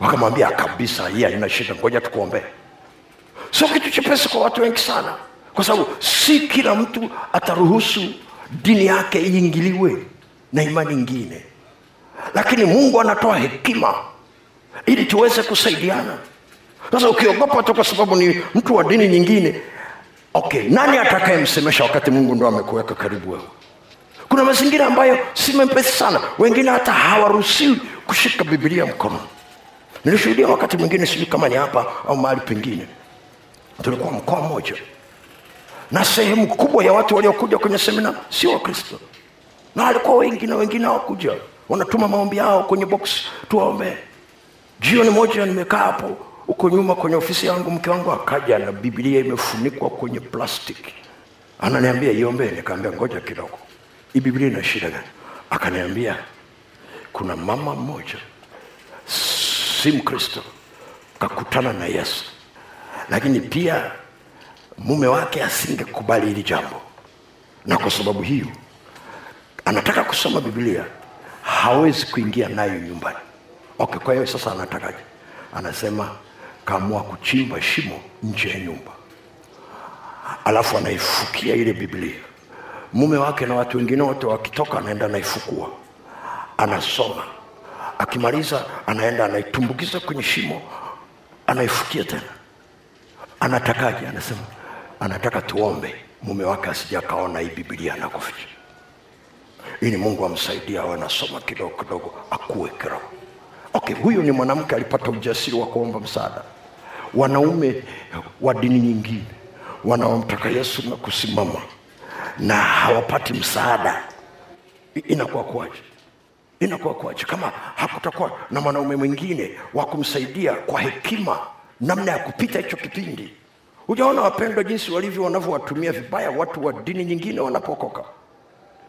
wakamwambia kabisa hii haina shida ngoja tukuombee. Sio kitu chepesi kwa watu wengi sana kwa sababu si kila mtu ataruhusu dini yake iingiliwe na imani ingine lakini mungu anatoa hekima ili tuweze kusaidiana. Sasa ukiogopa tu kwa sababu ni mtu wa dini nyingine okay nani atakayemsemesha wakati mungu ndo amekuweka karibu wewe? Kuna mazingira ambayo si mepesi sana wengine hata hawaruhusiwi kushika bibilia mkono nilishuhudia wakati mwingine sijui kama ni hapa au mahali pengine. Tulikuwa mkoa mmoja na sehemu kubwa ya watu waliokuja kwenye semina sio wakristo. Na walikuwa wengi na wengine hawakuja. Wanatuma maombi yao kwenye box tuwaombee jioni moja nimekaa hapo huko nyuma kwenye ofisi yangu mke wangu akaja na biblia imefunikwa kwenye plastic. Ananiambia iombee nikaambia ngoja kidogo. Hii biblia ina shida gani? Akaniambia kuna mama mmoja si mkristo kakutana na yesu. Lakini pia mume wake asingekubali hili jambo. Na kwa sababu hiyo anataka kusoma biblia hawezi kuingia nayo nyumbani. Okay kwa hiyo sasa anatakaje? Anasema kaamua kuchimba shimo nje ya nyumba. Alafu anaifukia ile biblia. Mume wake na watu wengine wote wakitoka anaenda anaifukua. Anasoma akimaliza anaenda anaitumbukiza kwenye shimo anaifukia tena. Anatakaje? Anasema anataka tuombe. Mume wake asija akaona hii bibilia anakoficha. Ili mungu amsaidia awe anasoma kidogo kidogo akuwe kiroho. Okay huyu ni mwanamke alipata ujasiri wa kuomba msaada. Wanaume wa dini nyingine wanaomtaka yesu na kusimama na hawapati msaada. Inakuwa kuwaje inakuwa kuwaje kama hakutakuwa na mwanaume mwingine wa kumsaidia kwa hekima namna ya kupita hicho kipindi. Hujaona wapendwa jinsi walivyo wanavyowatumia vibaya watu wa dini nyingine wanapokoka.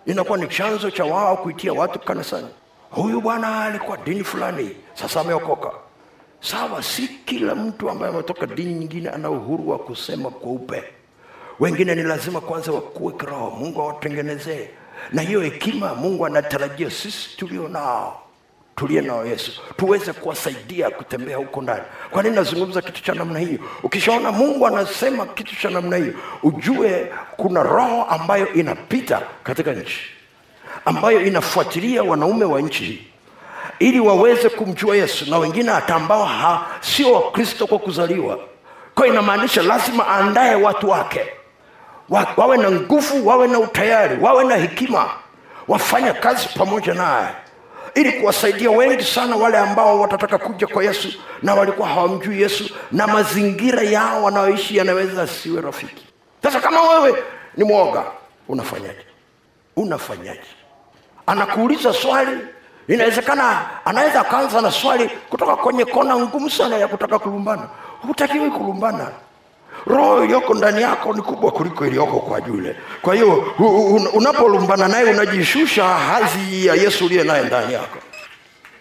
Inakuwa ni chanzo cha wao kuitia watu kanisani. Huyu bwana alikuwa dini fulani sasa ameokoka. Sawa si kila mtu ambaye ametoka dini nyingine ana uhuru wa kusema kweupe. Wengine ni lazima kwanza wakuwe kiroho mungu awatengenezee na hiyo hekima mungu anatarajia sisi tulio nao tuliye nao yesu. Tuweze kuwasaidia kutembea huko ndani. Kwa nini nazungumza kitu cha namna hiyo? Ukishaona mungu anasema kitu cha namna hiyo ujue kuna roho ambayo inapita katika nchi ambayo inafuatilia wanaume wa nchi hii ili waweze kumjua yesu. Na wengine hata ambao sio wakristo kwa kuzaliwa. Kwa inamaanisha lazima aandaye watu wake wa, wawe na nguvu wawe na utayari wawe na hekima wafanye kazi pamoja naye. Ili kuwasaidia wengi sana wale ambao watataka kuja kwa yesu na walikuwa hawamjui yesu na mazingira yao wanayoishi yanaweza siwe rafiki. Sasa kama wewe ni mwoga unafanyaje? Unafanyaje? Anakuuliza swali. Inawezekana anaweza akaanza na swali kutoka kwenye kona ngumu sana ya kutaka kulumbana. Hutakiwi kulumbana roho iliyoko ndani yako ni kubwa kuliko iliyoko kwa yule. Kwa hiyo unapolumbana naye unajishusha hadhi ya yesu uliye naye ndani yako.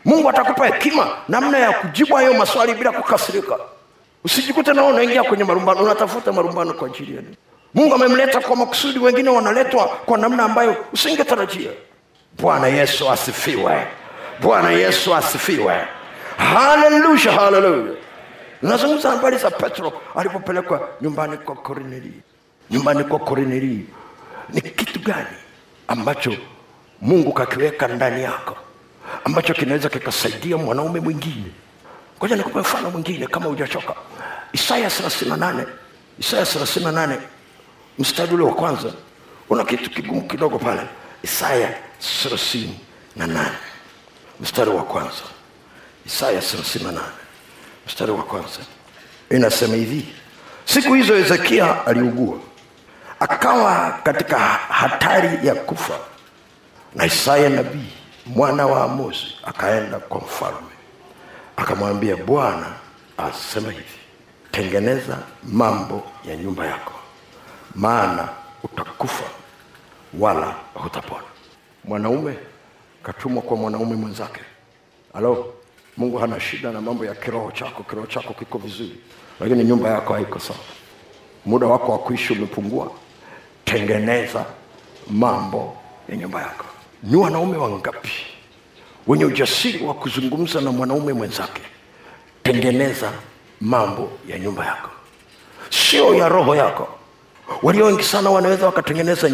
Mungu atakupa hekima namna ya kujibu hayo maswali bila kukasirika. Usijikute nao unaingia kwenye marumbano unatafuta marumbano kwa ajili nini mungu amemleta kwa makusudi wengine wanaletwa kwa namna ambayo usingetarajia. Bwana yesu asifiwe. Bwana yesu asifiwe. Haleluya haleluya nazungumza habari za petro alipopelekwa nyumbani kwa Kornelio. nyumbani kwa Kornelio ni kitu gani ambacho mungu kakiweka ndani yako ambacho kinaweza kikasaidia mwanaume mwingine? Ngoja nikupe mfano mwingine kama hujachoka. Isaya 38 isaya 38 mstari ule wa kwanza. Una kitu kigumu kidogo pale. Isaya 38 mstari wa kwanza. Isaya 38 mstari wa kwanza. Inasema hivi siku hizo hezekia aliugua. Akawa katika hatari ya kufa. Na isaya nabii mwana wa amozi akaenda kwa mfalme. Akamwambia bwana asema hivi tengeneza mambo ya nyumba yako maana utakufa wala hutapona. Mwanaume katumwa kwa mwanaume mwenzake. Halo mungu hana shida na mambo ya kiroho chako kiroho chako kiko vizuri. Lakini nyumba yako haiko sawa. Muda wako wa kuishi umepungua. Tengeneza mambo ya nyumba yako. Ni wanaume wangapi? Wenye ujasiri wa kuzungumza na mwanaume mwenzake. Tengeneza mambo ya nyumba yako. Sio ya roho yako. Walio wengi sana wanaweza wakatengeneza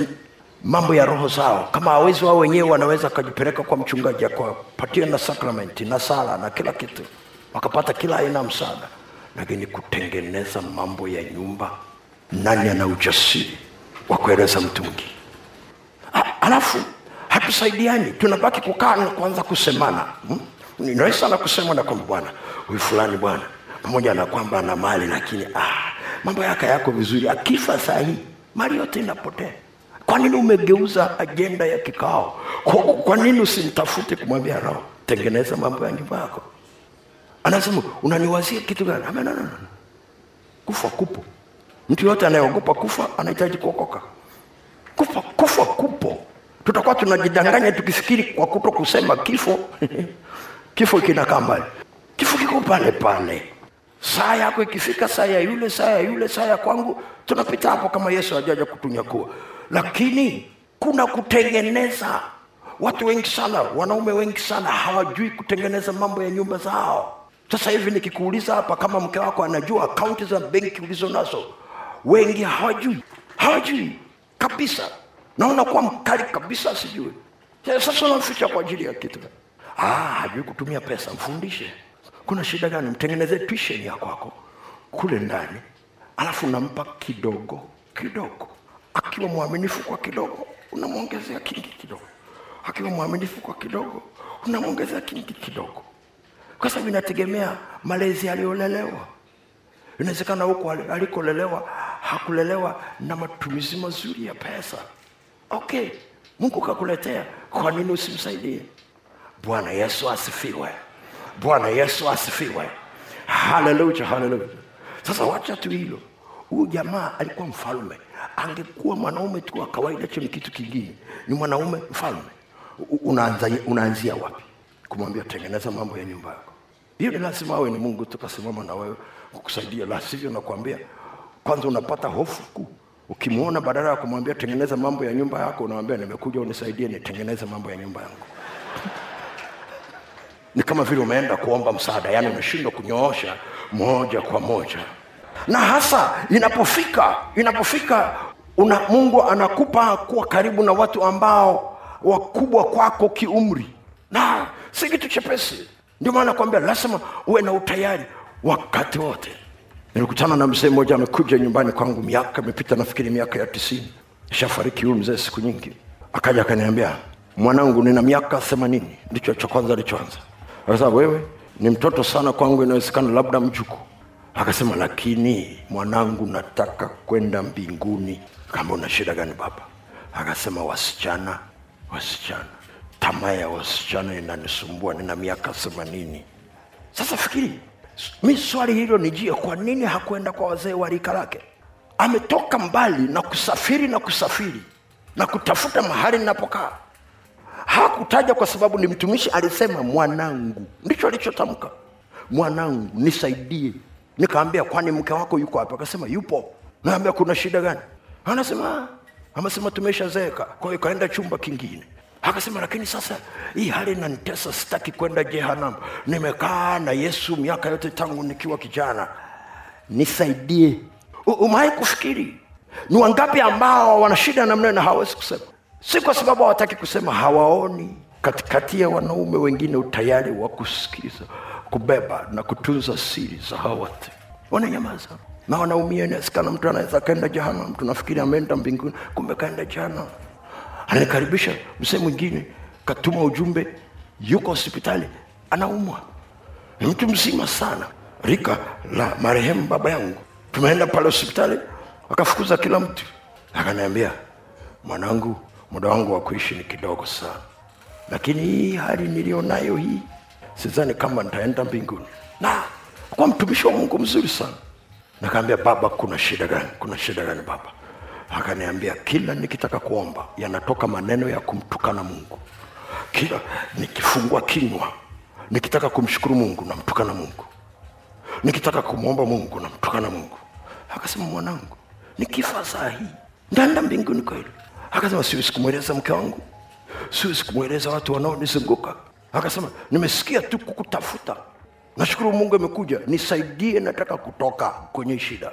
mambo ya roho zao. Kama hawezi wao wenyewe wanaweza akajipeleka kwa mchungaji akawapatia na sakramenti na sala na kila kitu. Wakapata kila aina ya msaada. Lakini kutengeneza mambo ya nyumba nani ana ujasiri wa kueleza mtu mwingine? Halafu alafu hatusaidiani. Tunabaki kukaa na kuanza kusemana. Hmm? ni rahisi sana kusema na kwamba bwana huyu fulani bwana pamoja na kwamba ana mali lakini ah, mambo yake yako vizuri. Akifa saa hii mali yote inapotea kwa nini umegeuza ajenda ya kikao? Kwa, kwa nini usimtafute kumwambia roho tengeneza mambo ya nyumba yako anasema unaniwazia kitu gani? Ame, no, no, kufa kupo. Mtu yote anayeogopa kufa anahitaji kuokoka. Kufa kufa kupo. Tutakuwa tunajidanganya tukifikiri kwa kuto kusema kifo. Kifo kinakaa mbali. Kifo kiko pale pale. Saa yako ikifika saa ya yule saa ya yule saa ya kwangu tunapita hapo kama yesu ajaja kutunyakua lakini kuna kutengeneza. Watu wengi sana wanaume wengi sana hawajui kutengeneza mambo ya nyumba zao. Sasa hivi nikikuuliza hapa kama mke wako anajua akaunti za benki ulizo nazo wengi hawajui. Hawajui kabisa. Naona kuwa mkali kabisa sijui. Sasa unamficha kwa ajili ya kitu. Ah, hajui kutumia pesa mfundishe. Kuna shida gani? Mtengenezee tuition ya kwako kule ndani alafu nampa kidogo kidogo akiwa mwaminifu kwa kidogo unamwongezea kingi kidogo. Akiwa mwaminifu kwa kidogo unamwongezea kingi kidogo. Kwa sababu inategemea malezi aliyolelewa. Inawezekana huko alikolelewa hakulelewa na matumizi mazuri ya pesa. Okay mungu kakuletea kwa nini usimsaidie? Bwana yesu asifiwe. Bwana yesu asifiwe. Haleluya haleluya sasa wacha tu hilo. Huyu jamaa alikuwa mfalme angekuwa mwanaume tu wa kawaida chini kitu kingine. Ni mwanaume mfalme. U- unaanzia wapi? Kumwambia tengeneza mambo ya nyumba yako. Hiyo ni lazima awe ni mungu tukasimama na wewe kukusaidia. La nakwambia kwanza unapata hofu kuu ukimwona badala ya kumwambia tengeneza mambo ya nyumba yako unamwambia nimekuja unisaidie nitengeneze mambo ya nyumba yangu. Ni kama vile umeenda kuomba msaada yaani umeshindwa kunyoosha moja kwa moja na hasa inapofika inapofika una, mungu anakupa kuwa karibu na watu ambao wakubwa kwako kiumri. Na si kitu chepesi. Ndio maana nakwambia lazima uwe na utayari wakati wote. Nilikutana na mzee mmoja amekuja nyumbani kwangu miaka imepita nafikiri miaka ya tisini. Ishafariki huyu mzee siku nyingi. Akaja akaniambia mwanangu nina miaka themanini. Ndicho cha kwanza alichoanza. Akasema wewe ni mtoto sana kwangu inawezekana labda mjuku akasema lakini mwanangu nataka kwenda mbinguni. Kama una shida gani baba? Akasema wasichana wasichana tamaa ya wasichana inanisumbua. Nina miaka themanini. Sasa fikiri mi swali hilo nijie kwa nini hakwenda kwa wazee wa rika lake? Ametoka mbali na kusafiri na kusafiri na kutafuta mahali ninapokaa. Hakutaja kwa sababu ni mtumishi alisema mwanangu. Ndicho alichotamka. Mwanangu nisaidie nikaambia kwani mke wako yuko wapi? akasema yupo. Naambia kuna shida gani? Anasema amesema tumeshazeeka kwa hiyo kaenda chumba kingine. Akasema lakini sasa hii hali inanitesa sitaki kwenda jehanamu. Nimekaa na yesu miaka yote tangu nikiwa kijana. Nisaidie. Umewahi kufikiri? Ni wangapi ambao wana shida namna na hawawezi kusema? Si kwa sababu hawataki kusema hawaoni katikati ya wanaume wengine utayari wa kusikiza kubeba na kutunza siri za hawa watu. Wananyamaza. Na wanaumia inasikana mtu anaweza akaenda jehanamu. Tunafikiri ameenda mbinguni kumbe kaenda jehanamu. Ananikaribisha msee mwingine katuma ujumbe yuko hospitali anaumwa. Ni mtu mzima sana. Rika la marehemu baba yangu. Tumeenda pale hospitali akafukuza kila mtu. Akaniambia mwanangu muda wangu wa kuishi ni kidogo sana lakini hii hali nilionayo hii sidhani kama nitaenda mbinguni. Na kwa mtumishi wa mungu mzuri sana. Nakaambia baba kuna shida gani? Kuna shida gani baba? Akaniambia kila nikitaka kuomba yanatoka maneno ya kumtukana mungu. Kila nikifungua kinywa nikitaka kumshukuru mungu namtukana mungu. Nikitaka kumwomba mungu namtukana mungu. Akasema mwanangu nikifa saa hii ndaenda mbinguni kweli. Akasema siwezi kumweleza mke wangu siwezi kumweleza watu wanaonizunguka akasema nimesikia tu kukutafuta. Nashukuru mungu amekuja. Nisaidie nataka kutoka kwenye shida